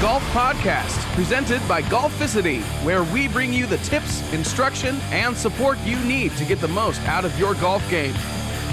Golf Podcast, presented by Golficity, where we bring you the tips, instruction, and support you need to get the most out of your golf game.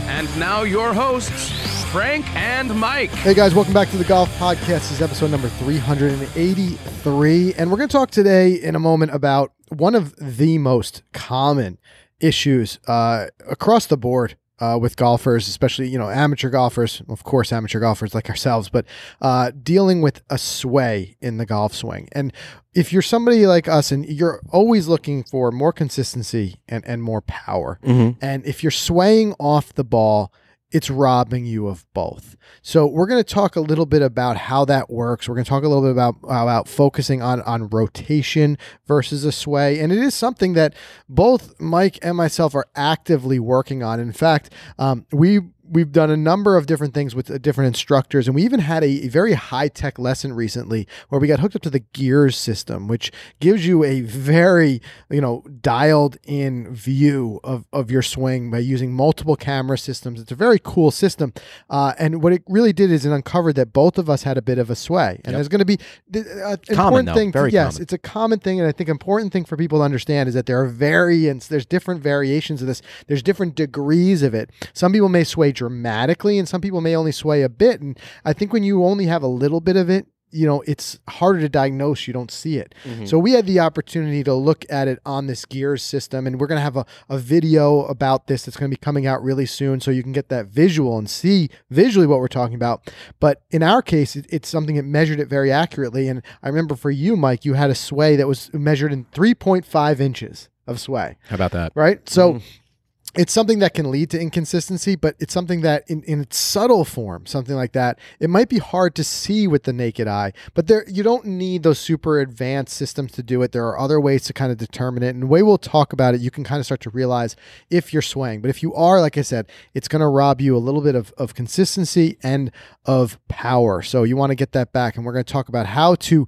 And now, your hosts, Frank and Mike. Hey guys, welcome back to the Golf Podcast. This is episode number 383. And we're going to talk today in a moment about one of the most common issues uh, across the board uh, with golfers, especially you know amateur golfers, of course amateur golfers like ourselves, but uh, dealing with a sway in the golf swing. And if you're somebody like us and you're always looking for more consistency and and more power, and if you're swaying off the ball, it's robbing you of both. So we're going to talk a little bit about how that works. We're going to talk a little bit about about focusing on on rotation versus a sway, and it is something that both Mike and myself are actively working on. In fact, um, we we've done a number of different things with uh, different instructors and we even had a, a very high-tech lesson recently where we got hooked up to the gears system which gives you a very you know dialed in view of, of your swing by using multiple camera systems it's a very cool system uh, and what it really did is it uncovered that both of us had a bit of a sway and Yep. there's going to be uh, Common, important though. thing yes common. it's a common thing and i think important thing for people to understand is that there are variants there's different variations of this there's different degrees of it some people may sway dramatically and some people may only sway a bit and i think when you only have a little bit of it you know it's harder to diagnose you don't see it. Mm-hmm. So we had the opportunity to look at it on this gears system and we're going to have a, a video about this that's going to be coming out really soon so you can get that visual and see visually what we're talking about. But in our case it, it's something that measured it very accurately and i remember for you mike you had a sway that was measured in 3.5 inches of sway. How about that? right? So mm-hmm. It's something that can lead to inconsistency, but it's something that in, in its subtle form, something like that, it might be hard to see with the naked eye, but there you don't need those super advanced systems to do it. There are other ways to kind of determine it. And the way we'll talk about it, you can kind of start to realize if you're swaying. But if you are, like I said, it's going to rob you a little bit of, of consistency and of power. So you want to get that back. And we're going to talk about how to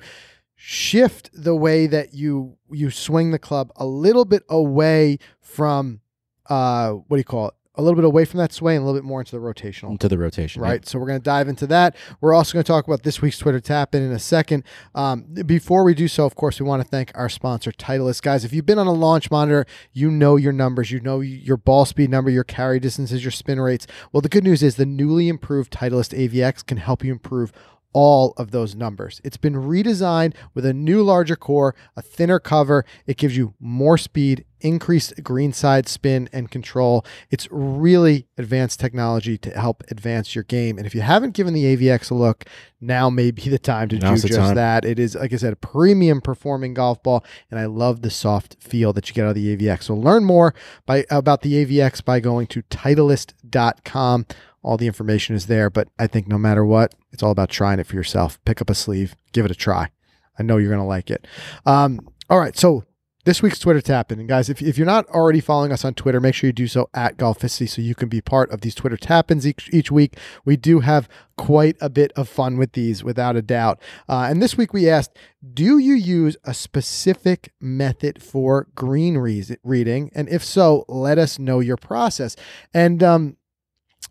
shift the way that you you swing the club a little bit away from uh what do you call it a little bit away from that sway and a little bit more into the rotational Into the rotation. right so we're going to dive into that we're also going to talk about this week's twitter tap in in a second um, before we do so of course we want to thank our sponsor titleist guys if you've been on a launch monitor you know your numbers you know your ball speed number your carry distances your spin rates well the good news is the newly improved titleist avx can help you improve all of those numbers. It's been redesigned with a new larger core, a thinner cover. It gives you more speed, increased greenside spin and control. It's really advanced technology to help advance your game. And if you haven't given the AVX a look, now may be the time to Now's do just time. that. It is, like I said, a premium performing golf ball, and I love the soft feel that you get out of the AVX. So learn more by about the AVX by going to Titleist.com. All the information is there, but I think no matter what, it's all about trying it for yourself. Pick up a sleeve, give it a try. I know you're going to like it. Um, all right, so this week's Twitter tap in. And guys, if, if you're not already following us on Twitter, make sure you do so at Golficity so you can be part of these Twitter tap ins each, each week. We do have quite a bit of fun with these, without a doubt. Uh, and this week we asked Do you use a specific method for green re- reading? And if so, let us know your process. And, um,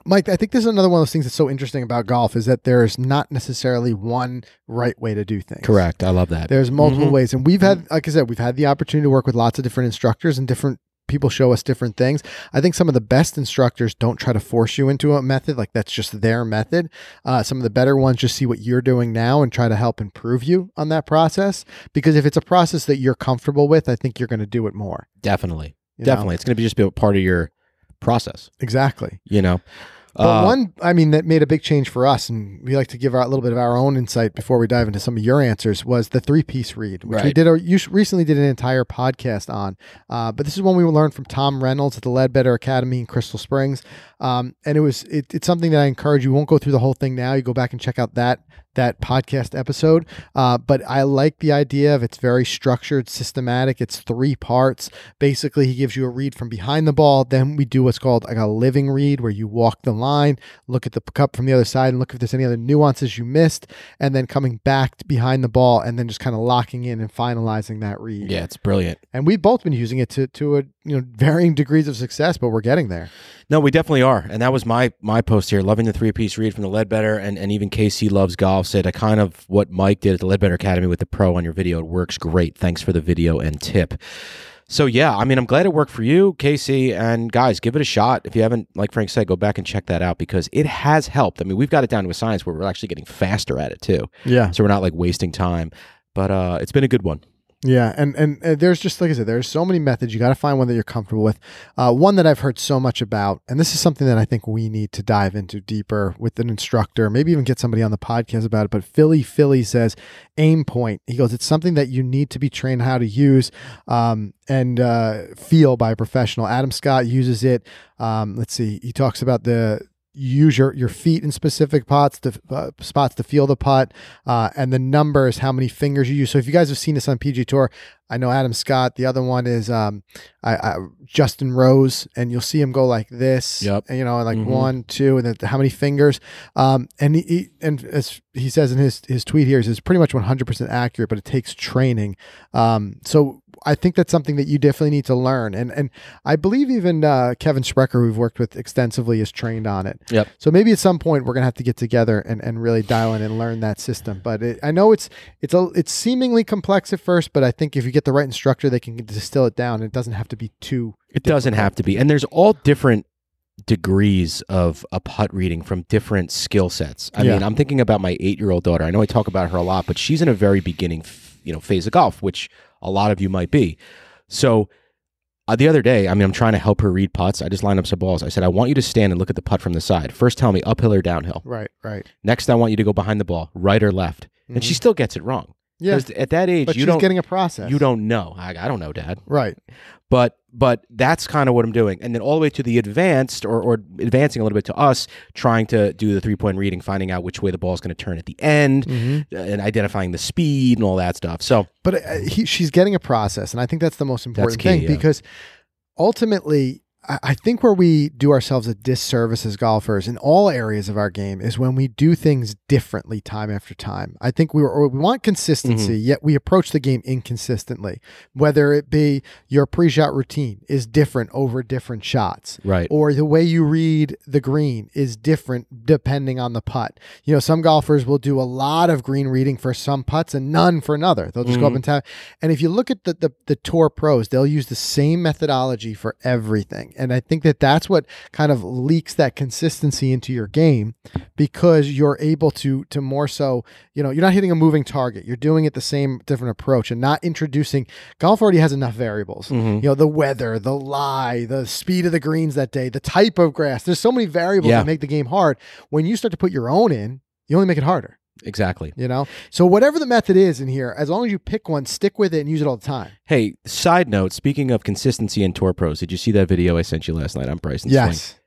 Mike, I think this is another one of those things that's so interesting about golf is that there's not necessarily one right way to do things. Correct. I love that. There's multiple Mhm. ways, and we've had, like I said, we've had the opportunity to work with lots of different instructors and different people show us different things. I think some of the best instructors don't try to force you into a method, like that's just their method. Uh, some of the better ones just see what you're doing now and try to help improve you on that process. Because if it's a process that you're comfortable with, I think you're going to do it more. Definitely. you know? Definitely. It's going to be just be a part of your process, exactly. you know? But Uh, one, I mean, that made a big change for us, and we like to give our, a little bit of our own insight before we dive into some of your answers. Was the three piece read, which we did. A, you recently did an entire podcast on, uh, but this is one we learned from Tom Reynolds at the Leadbetter Academy in Crystal Springs, um, and it was it, it's something that I encourage you. Won't go through the whole thing now. You go back and check out that that podcast episode. Uh, but I like the idea of it's very structured, systematic. It's three parts. Basically, he gives you a read from behind the ball. Then we do what's called like a living read, where you walk the line, look at the cup from the other side, and look if there's any other nuances you missed, and then coming back behind the ball, and then just kind of locking in and finalizing that read. yeah, it's brilliant. And we've both been using it to to a you know varying degrees of success, but we're getting there. No, we definitely are, and that was my my post here. Loving the three piece read from the Leadbetter, and and even Casey loves golf said a kind of what Mike did at the Leadbetter Academy with the pro on your video. It works great. Thanks for the video and tip. So yeah, I mean, I'm glad it worked for you, Casey, and guys, give it a shot. If you haven't, like Frank said, go back and check that out because it has helped. I mean, we've got it down to a science where we're actually getting faster at it too. Yeah. So we're not like wasting time. But uh, it's been a good one. Yeah, and, and and there's just like I said, there's so many methods. You got to find one that you're comfortable with. Uh, one that I've heard so much about, and this is something that I think we need to dive into deeper with an instructor, maybe even get somebody on the podcast about it. But Philly Philly says aim point. He goes, it's something that you need to be trained how to use um, and uh, feel by a professional. Adam Scott uses it. Um, let's see, he talks about the use your, your feet in specific pots to uh, spots to feel the putt uh, and the numbers how many fingers you use so if you guys have seen this on pg tour i know adam scott the other one is um, I, I, justin rose and you'll see him go like this Yep. you know like Mhm. one two and then how many fingers um, and he, and as he says in his his tweet here is pretty much 100% accurate but it takes training um, so I think that's something that you definitely need to learn, and and I believe even uh, Kevin Sprecher, we've worked with extensively, is trained on it. Yep. So maybe at some point we're gonna have to get together and, and really dial in and learn that system. But it, I know it's it's a it's seemingly complex at first, but I think if you get the right instructor, they can distill it down. It doesn't have to be too. It doesn't have to be. And there's all different degrees of a putt reading from different skill sets. I Yeah. mean, I'm thinking about my 8-year-old daughter. I know I talk about her a lot, but she's in a very beginning, f- you know, phase of golf, which a lot of you might be. So, uh, the other day, I mean, I'm trying to help her read putts. I just lined up some balls. I said, I want you to stand and look at the putt from the side. First, tell me uphill or downhill. Right. Right. Next, I want you to go behind the ball, right or left. And she still gets it wrong. Yeah. At that age, But you she's don't getting a process. you don't know. I, I don't know, Dad Right. but but that's kind of what I'm doing, and then all the way to the advanced or, or advancing a little bit to us trying to do the three point reading, finding out which way the ball is going to turn at the end, Mm-hmm. and identifying the speed and all that stuff. So but uh, he, she's getting a process and i think that's the most important key, thing yeah. because ultimately I, think where we do ourselves a disservice as golfers in all areas of our game is when we do things differently time after time. I think we, or we want consistency, Mm-hmm. yet we approach the game inconsistently. Whether it be your pre-shot routine is different over different shots, right, or the way you read the green is different depending on the putt. You know, some golfers will do a lot of green reading for some putts and none for another. They'll just go up Mhm. and tap. And if you look at the, the the tour pros, they'll use the same methodology for everything. And I think that that's what kind of leaks that consistency into your game because you're able to to more so, you know, you're not hitting a moving target. You're doing it the same different approach and not introducing golf already has enough variables Mhm. you know the weather the lie the speed of the greens that day the type of grass there's so many variables Yeah. that make the game hard when you start to put your own in you only make it harder exactly. you know so whatever the method is in here as long as you pick one stick with it and use it all the time Hey, side note: speaking of consistency in tour pros, did you see that video I sent you last night on Bryson? Swing? yes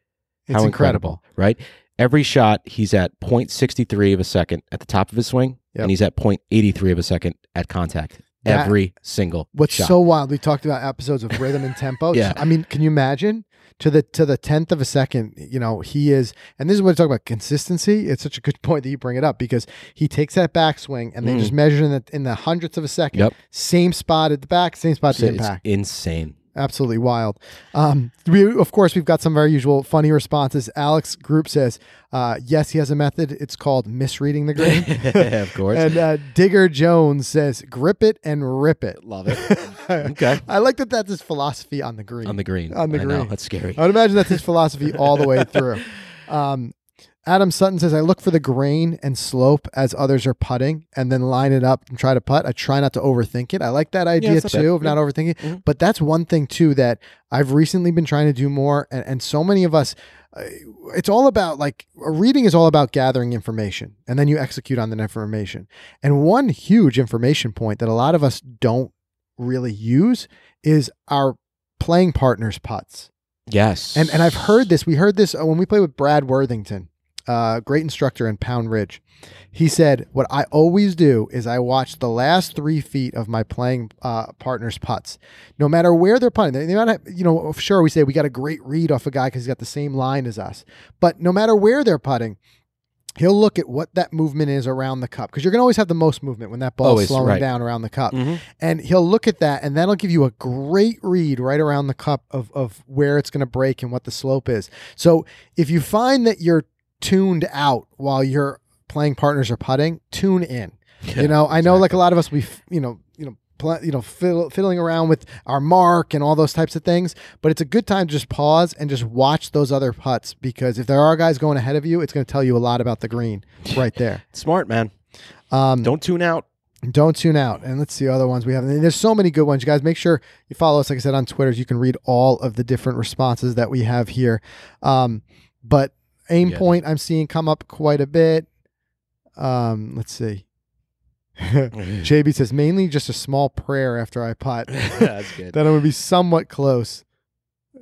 it's How incredible. right? Every shot, he's at 0.63 of a second at the top of his swing, Yep. and he's at 0.83 of a second at contact. That- Every single what's shot. so wild we talked about episodes of rhythm and tempo Yeah. i mean can you imagine to the to the tenth of a second, you know, he is, and this is what I talk about consistency. It's such a good point that you bring it up because he takes that backswing and they Mm. just measure in the in the hundredths of a second. Yep. Same spot at the back, same spot at the it's impact. insane. Absolutely wild. Um, we, of course, we've got some of our usual funny responses. Alex Group says, uh, yes, he has a method. It's called misreading the green. of course. and uh, Digger Jones says, grip it and rip it. Love it. Okay. I like that that's his philosophy on the green. On the green. On the I know, green. that's scary. I would imagine that's his philosophy all the way through. Um, Adam Sutton says, I look for the grain and slope as others are putting and then line it up and try to putt. I try not to overthink it. I like that idea it's not too bad. of not overthinking. Mhm. But that's one thing too that I've recently been trying to do more. And, and so many of us, uh, it's all about like reading is all about gathering information and then you execute on that information. And one huge information point that a lot of us don't really use is our playing partners' putts. Yes. And and I've heard this. We heard this uh, when we played with Brad Worthington, uh, great instructor in Pound Ridge. He said, "What I always do is I watch the last three feet of my playing uh, partner's putts, no matter where they're putting. They, they might have, you know, sure we say we got a great read off a guy because he's got the same line as us, but no matter where they're putting." he'll look at what that movement is around the cup because you're going to always have the most movement when that ball Always, slowing right. down around the cup. Mhm. And he'll look at that and that'll give you a great read right around the cup of, of where it's going to break and what the slope is. So if you find that you're tuned out while your playing partners are putting, tune in. Yeah, you know, I know like a lot of us we you know, you know, pl- you know, fiddle, fiddling around with our mark and all those types of things, but it's a good time to just pause and just watch those other putts because if there are guys going ahead of you, it's going to tell you a lot about the green right there. Smart man. Um, Don't tune out. don't tune out. And let's see other ones we have. And there's so many good ones. You guys make sure you follow us, like I said, on Twitter. You can read all of the different responses that we have here. Um, but aim Yeah. point, I'm seeing come up quite a bit. Um, let's see. JB says mainly just a small prayer after I putt. That's good. that I would be somewhat close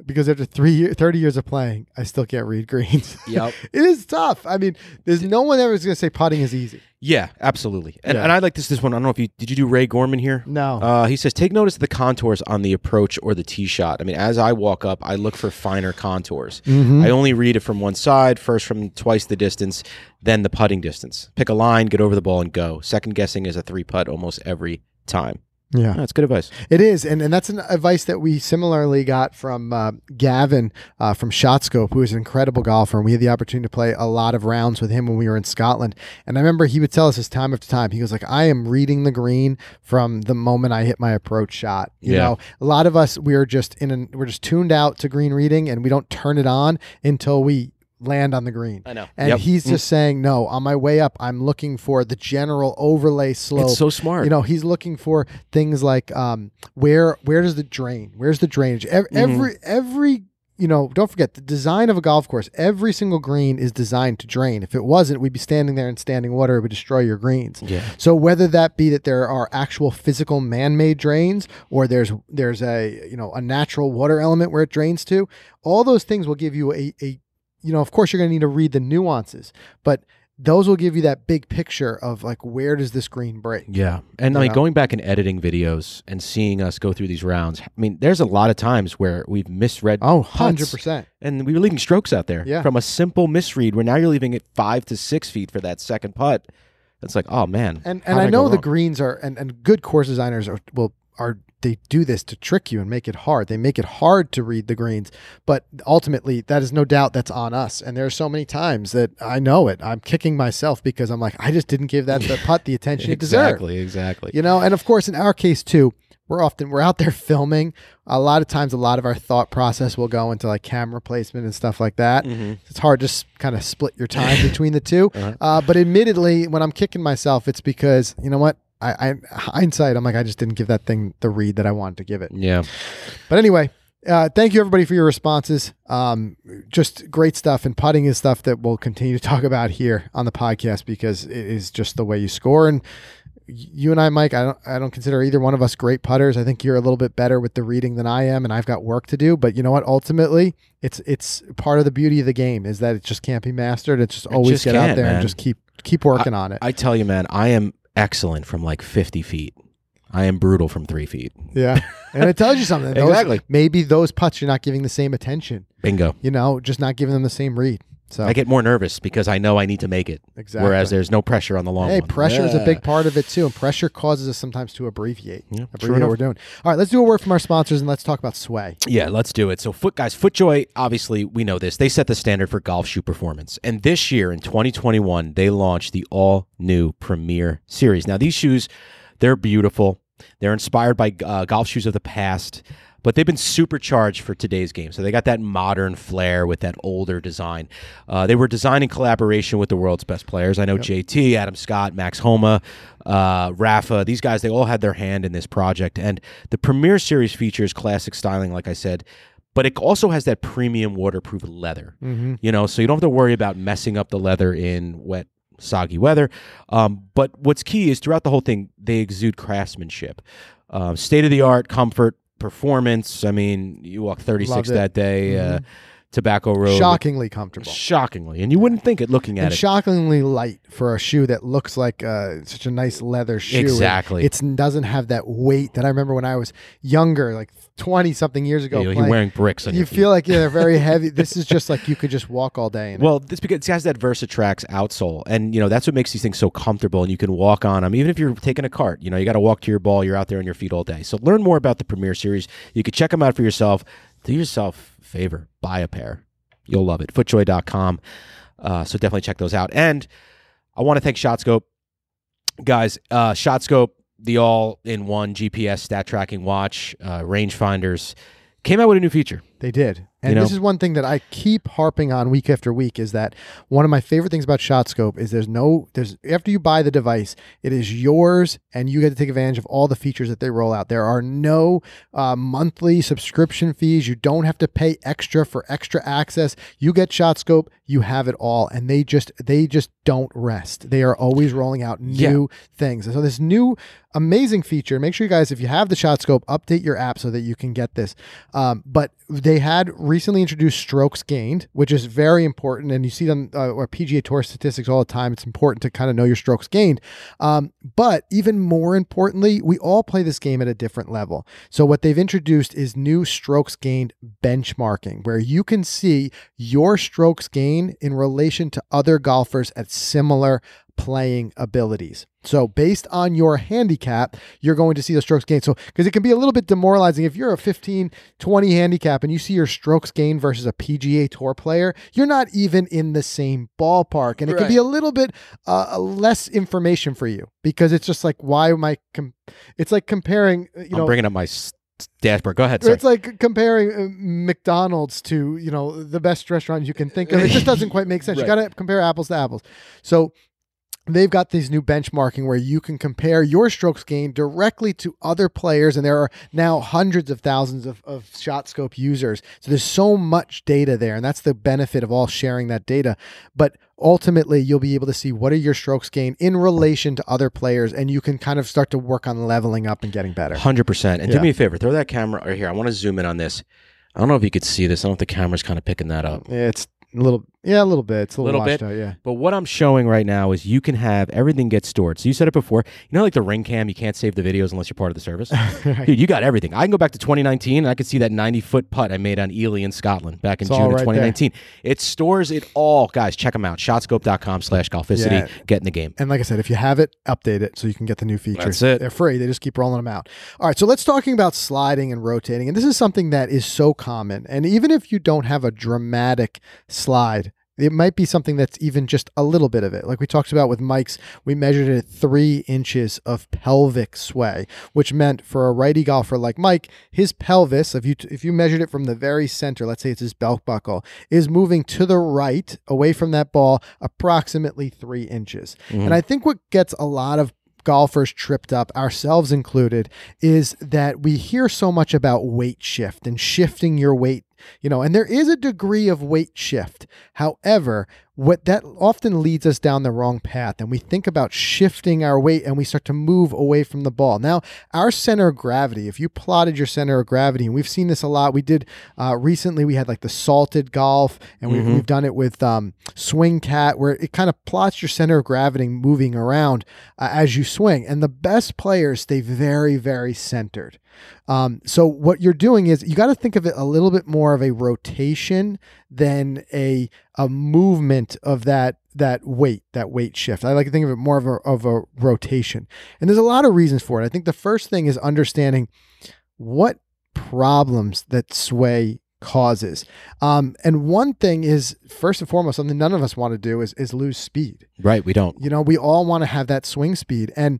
because after three year, 30 years of playing, I still can't read greens. Yep. it is tough. I mean, there's no one ever is going to say putting is easy. Yeah, absolutely. And, Yeah. and I like this this one. I don't know if you did you do Ray Gorman here? No. Uh, he says, take notice of the contours on the approach or the tee shot. I mean, as I walk up, I look for finer contours. Mhm. I only read it from one side, first from twice the distance, then the putting distance. Pick a line, get over the ball, and go. Second guessing is a three putt almost every time. Yeah. That's good advice. It is, and, and that's an advice that we similarly got from uh, Gavin uh, from Shotscope, who is an incredible golfer, and we had the opportunity to play a lot of rounds with him when we were in Scotland. And I remember he would tell us this time after time. He goes like, "I am reading the green from the moment I hit my approach shot." You Yeah. know, a lot of us we are just in an we're just tuned out to green reading, and we don't turn it on until we land on the green. I know. And Yep. he's just saying, "No, on my way up, I'm looking for the general overlay slope." It's so smart. You know, he's looking for things like um, where where does the drain? Where's the drainage? Every, Mm-hmm. every every you know, don't forget the design of a golf course. Every single green is designed to drain. If it wasn't, we'd be standing there in standing water. It would destroy your greens. Yeah. So whether that be that there are actual physical man-made drains, or there's there's a you know a natural water element where it drains to, all those things will give you a, a you know of course you're going to need to read the nuances, but those will give you that big picture of like where does this green break. Yeah. And You like know? going back and editing videos and seeing us go through these rounds, I mean, there's a lot of times where we've misread Oh, 100%. and we were leaving strokes out there Yeah. from a simple misread where now you're leaving it five to six feet for that second putt. It's like, oh man. And and I know the greens are and, and good course designers are will are they do this to trick you and make it hard. They make it hard to read the greens, but ultimately that is no doubt that's on us. And there are so many times that I know it. I'm kicking myself because I'm like I just didn't give that the putt the attention it deserved. exactly, exactly. You know, and of course in our case too, we're often we're out there filming. A lot of times a lot of our thought process will go into like camera placement and stuff like that. Mhm. It's hard to kind of split your time between the 2 Uh-huh. uh, but admittedly, when I'm kicking myself, it's because you know what? I, I hindsight, I'm like, I just didn't give that thing the read that I wanted to give it. Yeah. But anyway, uh, thank you everybody for your responses. Um, just great stuff, and putting is stuff that we'll continue to talk about here on the podcast because it is just the way you score. And you and I, Mike, I don't, I don't consider either one of us great putters. I think you're a little bit better with the reading than I am, and I've got work to do. But you know what? Ultimately, it's it's part of the beauty of the game is that it just can't be mastered. It's just always just get out there and just keep keep working on it. I tell you, man, I am excellent from like 50 feet. I am brutal from three feet. yeah, and it tells you something. Those- Exactly. Maybe those putts you're not giving the same attention. Bingo. You know, just not giving them the same read. So I get more nervous because I know I need to make it. Exactly. Whereas there's no pressure on the long Hey, one. pressure is a big part of it too, and pressure causes us sometimes to abbreviate. Yeah, abbreviate true what we're doing. All right, let's do a word from our sponsors and let's talk about Sway. Yeah, let's do it. So, Foot guys, FootJoy, obviously, we know this. They set the standard for golf shoe performance. And this year in 2021, they launched the all new Premiere Series. Now, these shoes, they're beautiful. They're inspired by uh, golf shoes of the past, but they've been supercharged for today's game. So, they got that modern flair with that older design. Uh, they were designed in collaboration with the world's best players. I know JT, Adam Scott, Max Homa, uh, Rafa, these guys, they all had their hand in this project. And the Premiere Series features classic styling, like I said, but it also has that premium waterproof leather. Mm-hmm. You know, so you don't have to worry about messing up the leather in wet, soggy weather. Um, but what's key is throughout the whole thing, they exude craftsmanship, um, state of the art, comfort, performance. I mean, you walked 36 Loved it. that day. Uh, Tobacco Road. Shockingly comfortable. Shockingly, and you wouldn't think it looking at and it. shockingly light for a shoe that looks like uh, such a nice leather shoe. Exactly. It doesn't have that weight that I remember when I was younger, like 20 something years ago. You're wearing bricks on you feel like yeah, they're very heavy. this is just like you could just walk all day. In it. Well, this because it has that Versatrax outsole, and you know that's what makes these things so comfortable, and you can walk on them. Even if you're taking a cart, you know you got to walk to your ball. You're out there on your feet all day. So learn more about the Premiere Series. You can check them out for yourself. Do yourself favor, buy a pair. You'll love it. Footjoy.com. Uh, so definitely check those out. And I want to thank ShotScope, guys. Uh, ShotScope, the all-in-one GPS stat tracking watch, uh, rangefinders, came out with a new feature. They did. And know? this is one thing that I keep harping on week after week is that one of my favorite things about ShotScope is there's no there's after you buy the device, it is yours and you get to take advantage of all the features that they roll out. There are no uh, monthly subscription fees. You don't have to pay extra for extra access. You get ShotScope, you have it all and they just they just don't rest. They are always rolling out Yeah. new things. And so this new amazing feature, make sure you guys if you have the ShotScope, update your app so that you can get this. Um, but they had recently introduced strokes gained, which is very important, and you see them uh, or PGA Tour statistics all the time. It's important to kind of know your strokes gained. Um, but even more importantly, we all play this game at a different level. So what they've introduced is new strokes gained benchmarking, where you can see your strokes gain in relation to other golfers at similar playing abilities. So based on your handicap, you're going to see the strokes gained. So because it can be a little bit demoralizing if you're a 15, 20 handicap and you see your strokes gained versus a PGA Tour player, you're not even in the same ballpark, and it can be a little bit uh, less information for you because it's just like why am I? Com- it's like comparing, uh, you I'm know, bringing up my s- dashboard. Go ahead. or Sorry. it's like comparing uh, McDonald's to you know the best restaurant you can think of. It just doesn't quite make sense. You got to compare apples to apples. So they've got these new benchmarking where you can compare your strokes gained directly to other players, and there are now hundreds of thousands of, of ShotScope users. So there's so much data there, and that's the benefit of all sharing that data. But ultimately, you'll be able to see what are your strokes gained in relation to other players, and you can kind of start to work on leveling up and getting better. Hundred percent. And Yeah. do me a favor, throw that camera right here. I want to zoom in on this. I don't know if you could see this. I don't know if the camera's kind of picking that up. It's a little, yeah, a little bit. It's a little, Little bit? out, yeah. But what I'm showing right now is you can have everything get stored. So you said it before. You know, like the ring cam, you can't save the videos unless you're part of the service. Dude, you got everything. I can go back to 2019 and I can see that 90 foot putt I made on Elie in Scotland back in It's June of right there. 2019. It stores it all. Guys, check them out. Shotscope.com slash golficity. Yeah. Get in the game. And like I said, if you have it, update it so you can get the new features. That's it. They're free. They just keep rolling them out. All right. So let's talking about sliding and rotating. And this is something that is so common. And even if you don't have a dramatic slide, it might be something that's even just a little bit of it. Like we talked about with Mike's, we measured it at three inches of pelvic sway, which meant for a righty golfer like Mike, his pelvis, if you if you measured it from the very center, let's say it's his belt buckle, is moving to the right away from that ball approximately three inches. Mm-hmm. And I think what gets a lot of golfers tripped up, ourselves included, is that we hear so much about weight shift and shifting your weight, you know, and there is a degree of weight shift. However, what that often leads us down the wrong path and we think about shifting our weight and we start to move away from the ball. Now our center of gravity if you plotted your center of gravity and we've seen this a lot we did uh, recently we had like the salted golf and we, we've done it with um, swing cat where it kind of plots your center of gravity moving around uh, as you swing. And the best players stay very very centered. Um, so what you're doing is you got to think of it a little bit more of a rotation than a a movement of that that weight that weight shift. I like to think of it more of a of a rotation, and there's a lot of reasons for it. I think the first thing is understanding what problems that sway causes. Um, and one thing is first and foremost something none of us want to do is is lose speed. Right. We don't. You know, we all want to have that swing speed. And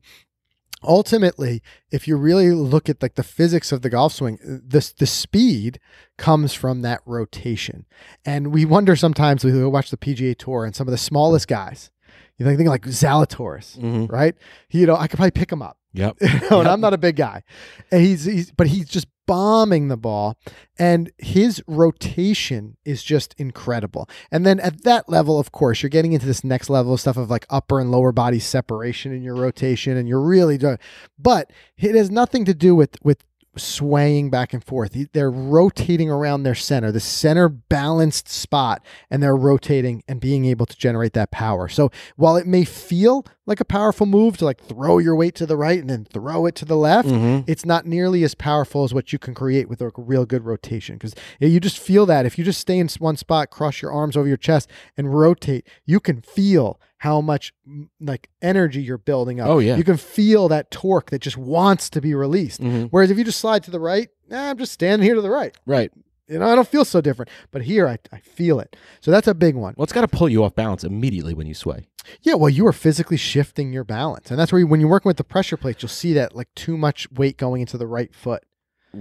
ultimately, if you really look at like the physics of the golf swing, the, the speed comes from that rotation. And we wonder sometimes we watch the PGA Tour and some of the smallest guys. You think, think like Zalatoris, Mhm. right? He, you know, I could probably pick him up. Yep. You know, and I'm not a big guy. And he's, he's but he's just bombing the ball and his rotation is just incredible. And then at that level, of course, you're getting into this next level of stuff of like upper and lower body separation in your rotation and you're really doing but it has nothing to do with with swaying back and forth. They're rotating around their center, the center balanced spot, and they're rotating and being able to generate that power. So while it may feel like a powerful move to like throw your weight to the right and then throw it to the left, Mm-hmm. it's not nearly as powerful as what you can create with a real good rotation. Because you just feel that if you just stay in one spot, cross your arms over your chest, and rotate, you can feel how much like energy you're building up. Oh, yeah. you can feel that torque that just wants to be released. Mhm. Whereas if you just slide to the right, nah, I'm just standing here to the right. Right. You know, I don't feel so different. But here, I, I feel it. So that's a big one. Well, it's got to pull you off balance immediately when you sway. Yeah, well, you are physically shifting your balance, and that's where you, when you're working with the pressure plates, you'll see that like too much weight going into the right foot.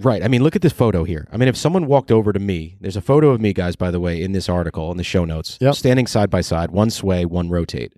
Right. I mean, look at this photo here. I mean, if someone walked over to me, there's a photo of me, guys, by the way, in this article, in the show notes, Yep. standing side by side, one sway, one rotate.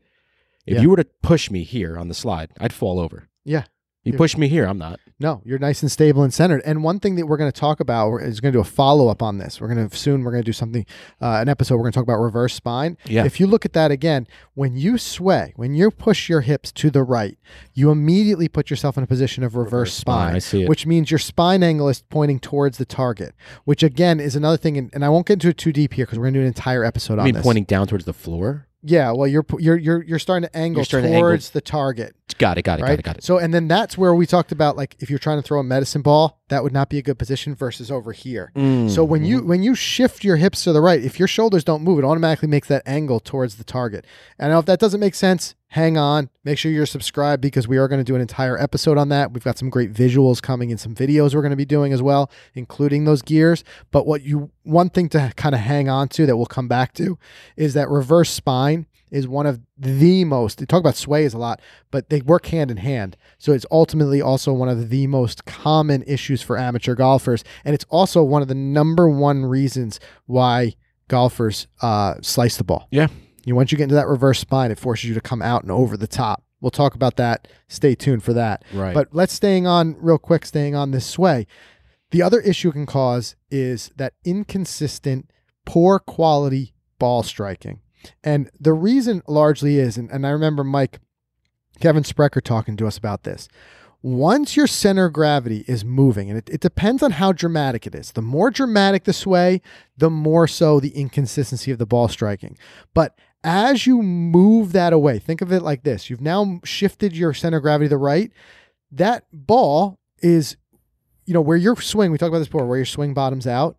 If Yeah. you were to push me here on the slide, I'd fall over. Yeah. You push me here, I'm not. No, you're nice and stable and centered. And one thing that we're going to talk about is going to do a follow up on this. We're going to soon. We're going to do something, uh, an episode. We're going to talk about reverse spine. Yeah. If you look at that again, when you sway, when you push your hips to the right, you immediately put yourself in a position of reverse, Reverse spine, spine. I see it. Which means your spine angle is pointing towards the target. Which again is another thing, and, and I won't get into it too deep here because we're going to do an entire episode I on mean, this. pointing down towards the floor. Yeah, well, you're you're you're you're starting to angle starting to angle. towards the target Got it, got it, right? got it, got it. So, and then that's where we talked about like if you're trying to throw a medicine ball, that would not be a good position versus over here. Mm, So when you when you shift your hips to the right, if your shoulders don't move, it automatically makes that angle towards the target. And if that doesn't make sense, hang on. Make sure you're subscribed because we are going to do an entire episode on that. We've got some great visuals coming and some videos we're going to be doing as well, including those gears. But what you one thing to kind of hang on to that we'll come back to is that reverse spine is one of the most they talk about sways a lot but they work hand in hand. So it's ultimately also one of the most common issues for amateur golfers. And it's also one of the number one reasons why golfers uh, slice the ball. Yeah. you once you get into that reverse spine it forces you to come out and over the top. We'll talk about that. Stay tuned for that. Right. but let's staying on real quick staying on this sway. The other issue it can cause is that inconsistent poor quality ball striking and the reason largely is, and, and I remember Mike, Kevin Sprecher talking to us about this. Once your center of gravity is moving, and it, it depends on how dramatic it is. The more dramatic the sway, the more so the inconsistency of the ball striking. But as you move that away, think of it like this you've now shifted your center of gravity to the right. That ball is, you know, where your swing, we talked about this before, where your swing bottoms out,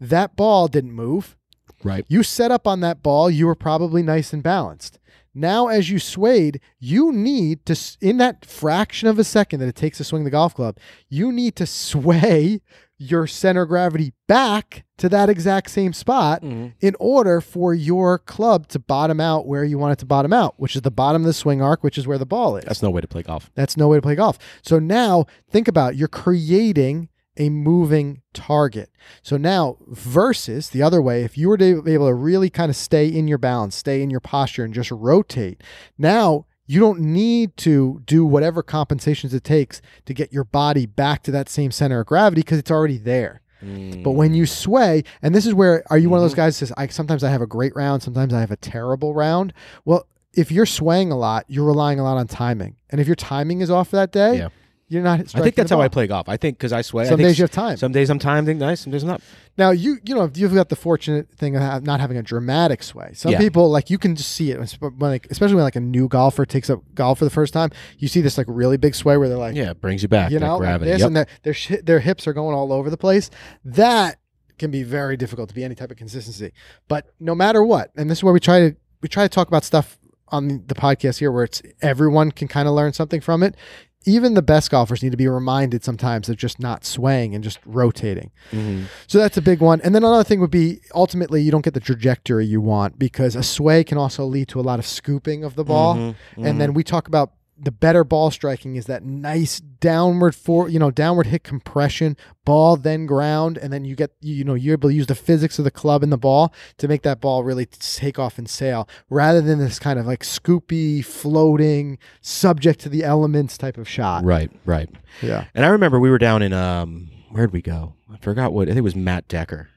that ball didn't move. Right. You set up on that ball, you were probably nice and balanced. Now, as you swayed, you need to, in that fraction of a second that it takes to swing the golf club, you need to sway your center of gravity back to that exact same spot Mhm. in order for your club to bottom out where you want it to bottom out, which is the bottom of the swing arc, which is where the ball is. That's no way to play golf. That's no way to play golf. So now think about it. you're creating a moving target. So now versus the other way, if you were to be able to really kind of stay in your balance, stay in your posture and just rotate, now you don't need to do whatever compensations it takes to get your body back to that same center of gravity because it's already there. Mm. But when you sway, and this is where are you one of those guys that says I sometimes I have a great round, sometimes I have a terrible round? Well, if you're swaying a lot, you're relying a lot on timing. And if your timing is off that day, Yeah. You're not I think that's how I play golf. I think because I sway. I Some think days you have time. Some days I'm timed nice. Some days I'm not. Now you you know you've got the fortunate thing of not having a dramatic sway. Some Yeah. people like you can just see it, when, like especially when like a new golfer takes up golf for the first time. You see this like really big sway where they're like, Yeah, it brings you back. you that know, like this, Yep. and their their, shi their hips are going all over the place. That can be very difficult to be any type of consistency. But no matter what, and this is where we try to we try to talk about stuff on the podcast here where it's everyone can kind of learn something from it. Even the best golfers need to be reminded sometimes of just not swaying and just rotating. Mhm. So that's a big one. And then another thing would be ultimately you don't get the trajectory you want because a sway can also lead to a lot of scooping of the ball. Mhm. And then we talk about the better ball striking is that nice downward for you know downward hit compression ball then ground and then you get you know you're able to use the physics of the club and the ball to make that ball really take off and sail rather than this kind of like scoopy floating subject to the elements type of shot Right, right. yeah And I remember we were down in um, where'd we go? I forgot what. I think it was Matt Decker.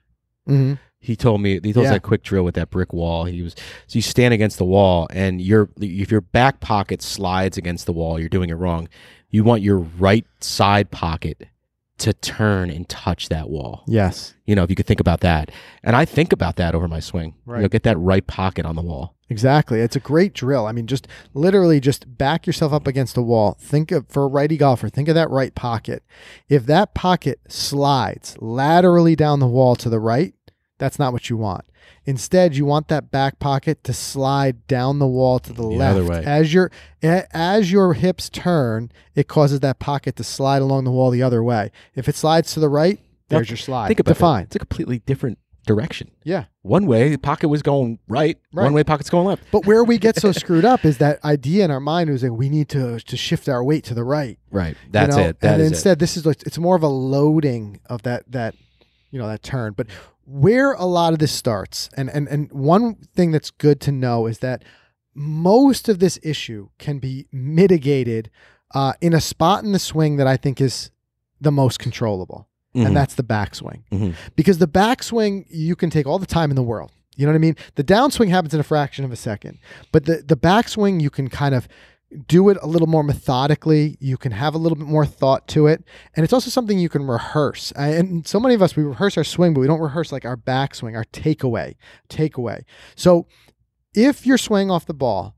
hmm He told me he told us that quick drill with that brick wall. He was so you stand against the wall and your if your back pocket slides against the wall, you're doing it wrong. You want your right side pocket to turn and touch that wall. Yes. You know, if you could think about that. And I think about that over my swing. Right. You know, get that right pocket on the wall. Exactly. It's a great drill. I mean, just literally just back yourself up against the wall. Think of for a righty golfer, think of that right pocket. If that pocket slides laterally down the wall to the right, that's not what you want. Instead, you want that back pocket to slide down the wall to the, The left. other way. As your as your hips turn, it causes that pocket to slide along the wall the other way. If it slides to the right, there's your slide. Think about that. Define. It's a completely different direction. Yeah. One way, the pocket was going right. Right. One way, pocket's going left. But where we get so screwed up is that idea in our mind was like we need to to shift our weight to the right. Right. That's you know? it. That and is it. instead, this is like it's more of a loading of that that you know that turn. But where a lot of this starts, and and and one thing that's good to know is that most of this issue can be mitigated uh, in a spot in the swing that I think is the most controllable, Mhm. and that's the backswing. Mhm. Because the backswing you can take all the time in the world. You know what I mean? The downswing happens in a fraction of a second, but the the backswing you can kind of do it a little more methodically. You can have a little bit more thought to it, and it's also something you can rehearse. And so many of us we rehearse our swing, but we don't rehearse like our backswing, our takeaway, takeaway. So if you're swaying off the ball,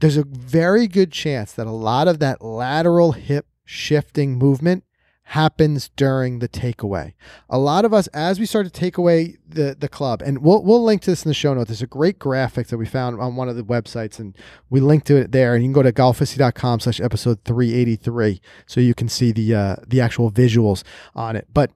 there's a very good chance that a lot of that lateral hip shifting movement happens during the takeaway. A lot of us, as we start to take away the the club, and we'll we'll link to this in the show notes. There's a great graphic that we found on one of the websites, and we linked to it there. And you can go to golficity.com slash episode 383 so you can see the uh, the actual visuals on it. But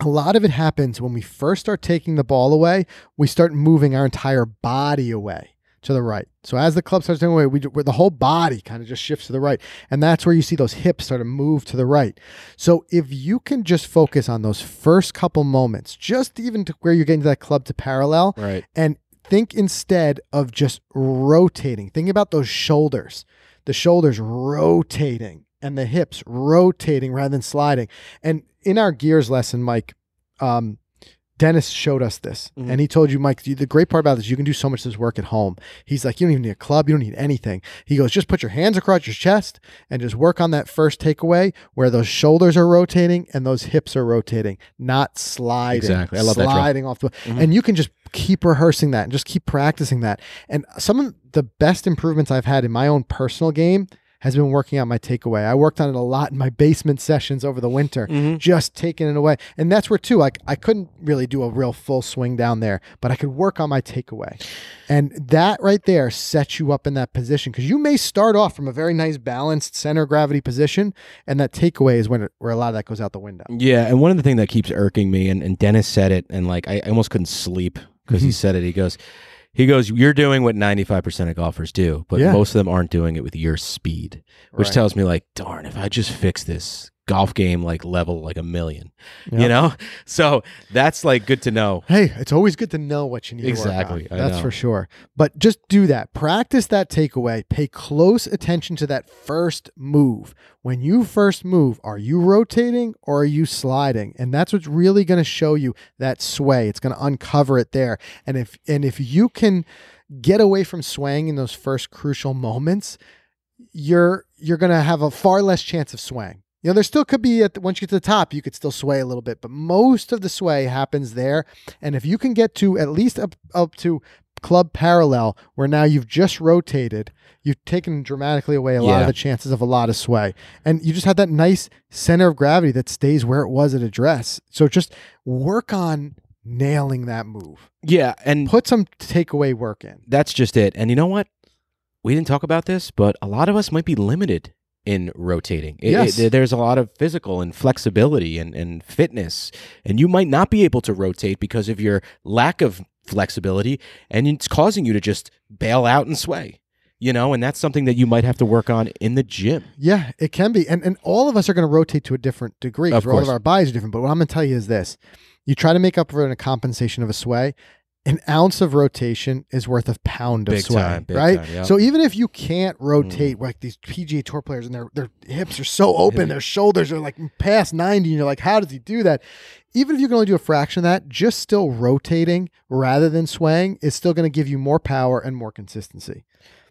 a lot of it happens when we first start taking the ball away. We start moving our entire body away to the right. So as the club starts taking away, we where the whole body kind of just shifts to the right, and that's where you see those hips start to move to the right. So if you can just focus on those first couple moments, just even to where you're getting that club to parallel, Right. and think instead of just rotating. Think about those shoulders, the shoulders rotating and the hips rotating rather than sliding. And in our gears lesson, Mike, um, Dennis showed us this, Mhm. and he told you, Mike, the great part about this, you can do so much of this work at home. He's like, you don't even need a club, you don't need anything. He goes, just put your hands across your chest and just work on that first takeaway where those shoulders are rotating and those hips are rotating, not sliding. Exactly. I love that sliding off the. Mhm. And you can just keep rehearsing that and just keep practicing that. And some of the best improvements I've had in my own personal game has been working on my takeaway. I worked on it a lot in my basement sessions over the winter, Mhm. just taking it away. And that's where too, like I couldn't really do a real full swing down there, but I could work on my takeaway. And that right there sets you up in that position because you may start off from a very nice balanced center gravity position, and that takeaway is when it, where a lot of that goes out the window. Yeah, and one of the things that keeps irking me, and, and Dennis said it, and like I, I almost couldn't sleep because Mm-hmm. he said it. He goes, he goes, you're doing what 95 percent of golfers do, but Yeah. most of them aren't doing it with your speed, which Right. tells me like, darn, if I just fix this golf game like level like a million, Yep. you know. So that's like good to know. Hey, it's always good to know what you need Exactly, to work on. That's for sure. But just do that. Practice that takeaway. Pay close attention to that first move. When you first move, are you rotating or are you sliding? And that's what's really going to show you that sway. It's going to uncover it there. And if and if you can get away from swaying in those first crucial moments, you're you're going to have a far less chance of swaying. You know, there still could be at the, once you get to the top, you could still sway a little bit, but most of the sway happens there. And if you can get to at least up up to club parallel, where now you've just rotated, you've taken dramatically away a lot of the chances of a lot of sway, and you just have that nice center of gravity that stays where it was at address. So just work on nailing that move. Yeah, and Put some takeaway work in. that's just it. And you know what? We didn't talk about this, but a lot of us might be limited in rotating. It- Yes. it- there's a lot of physical and flexibility and, and fitness, and you might not be able to rotate because of your lack of flexibility, and it's causing you to just bail out and sway. You know, and that's something that you might have to work on in the gym. Yeah, it can be. And and all of us are going to rotate to a different degree Of because all of our bodies are different. But what I'm going to tell you is this. You try to make up for it a compensation of a sway. An ounce of rotation is worth a pound of Big sway, time, big right? time. Mm. So even if you can't rotate, like these PGA Tour players, and their their hips are so open, their shoulders are like past ninety, and you're like, how does he do that? Even if you can only do a fraction of that, just still rotating rather than swaying is still going to give you more power and more consistency,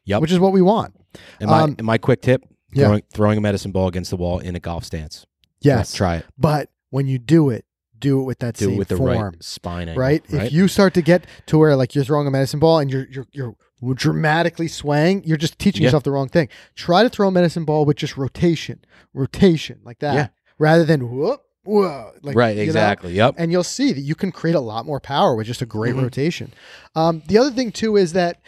Yep. which is what we want. And my, Um, and my quick tip: yeah. throwing, throwing a medicine ball against the wall in a golf stance. Yes. try it. But when you do it, do it with that Do same it with the form. right spine angle. right? If you start to get to where like you're throwing a medicine ball and you're you're you're dramatically swaying, you're just teaching Yeah. yourself the wrong thing. Try to throw a medicine ball with just rotation, rotation like that, Yeah. rather than whoop, whoa, like right, you know? exactly. Yep. And you'll see that you can create a lot more power with just a great Mhm. rotation. Um, the other thing too is that.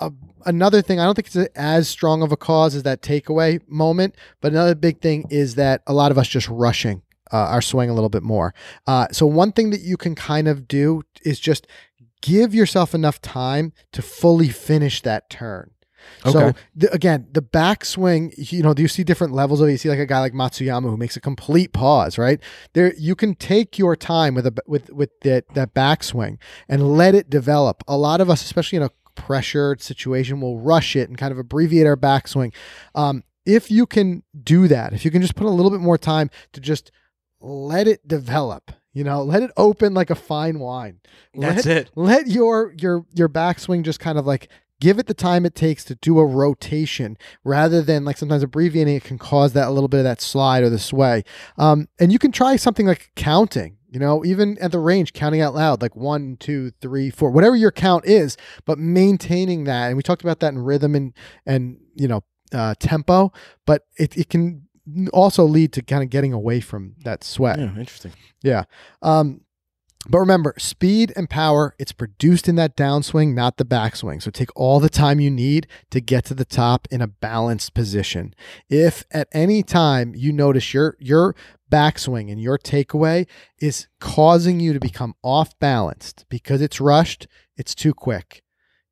Uh, another thing, I don't think it's a- as strong of a cause as that takeaway moment, but another big thing is that a lot of us just rushing uh, our swing a little bit more. Uh, so one thing that you can kind of do is just give yourself enough time to fully finish that turn. So Okay. the, again, the backswing, you know, do you see different levels of it? You see like a guy like Matsuyama who makes a complete pause, right? There you can take your time with a with with that that backswing and let it develop. A lot of us, especially in a pressured situation, will rush it and kind of abbreviate our backswing. Um, if you can do that, if you can just put a little bit more time to just let it develop, you know, let it open like a fine wine. That's let, it. Let your your your backswing just kind of like give it the time it takes to do a rotation rather than like sometimes abbreviating it can cause that a little bit of that slide or the sway. Um, and you can try something like counting. You know, even at the range, counting out loud, like one, two, three, four, whatever your count is, but maintaining that. And we talked about that in rhythm and and you know uh, tempo, but it, it can also lead to kind of getting away from that sway. Yeah, interesting. Yeah. Um, but remember, speed and power, it's produced in that downswing, not the backswing. So take all the time you need to get to the top in a balanced position. If at any time you notice your your backswing and your takeaway is causing you to become off balanced because it's rushed, it's too quick.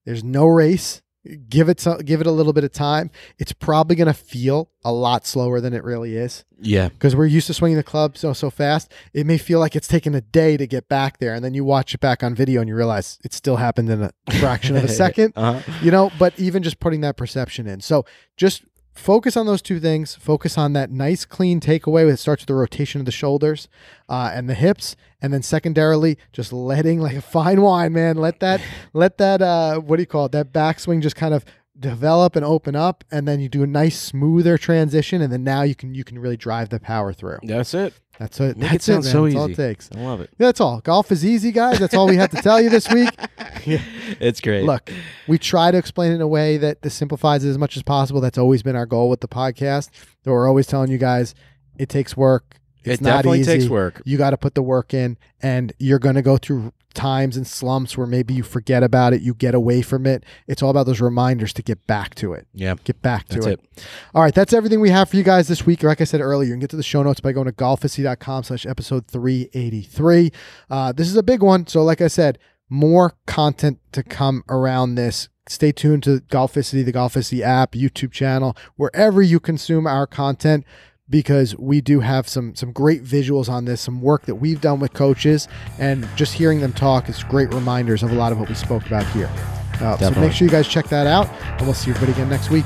There's no race. Give it some, give it a little bit of time. It's probably going to feel a lot slower than it really is Yeah. because we're used to swinging the club so so fast. It may feel like it's taken a day to get back there, and then you watch it back on video and you realize it still happened in a fraction of a second. Uh-huh. You know, but even just putting that perception in, so just focus on those two things. Focus on that nice clean takeaway that starts with the rotation of the shoulders uh, and the hips, and then secondarily just letting like a fine wine, man. Let that let that uh, what do you call it? That backswing just kind of develop and open up and then you do a nice smoother transition and then now you can you can really drive the power through That's it. That's it. Make That's it, man. so That's all it easy. takes. I love it. That's all. Golf is easy, guys. That's all we have to tell you this week. It's great. Look, we try to explain it in a way that this simplifies it as much as possible. That's always been our goal with the podcast. So we're always telling you guys it takes work. It's it not definitely easy. takes work. You got to put the work in, and you're going to go through times and slumps where maybe you forget about it, you get away from it. It's all about those reminders to get back to it. Yeah. Get back to That's it. it. All right, that's everything we have for you guys this week. Like I said earlier, you can get to the show notes by going to golficity.com slash episode 383. Uh, this is a big one. So, like I said, more content to come around this. Stay tuned to Golficity, the Golficity app, YouTube channel, wherever you consume our content, because we do have some some great visuals on this, some work that we've done with coaches, and just hearing them talk is great reminders of a lot of what we spoke about here. Uh, so make sure you guys check that out, and we'll see everybody again next week.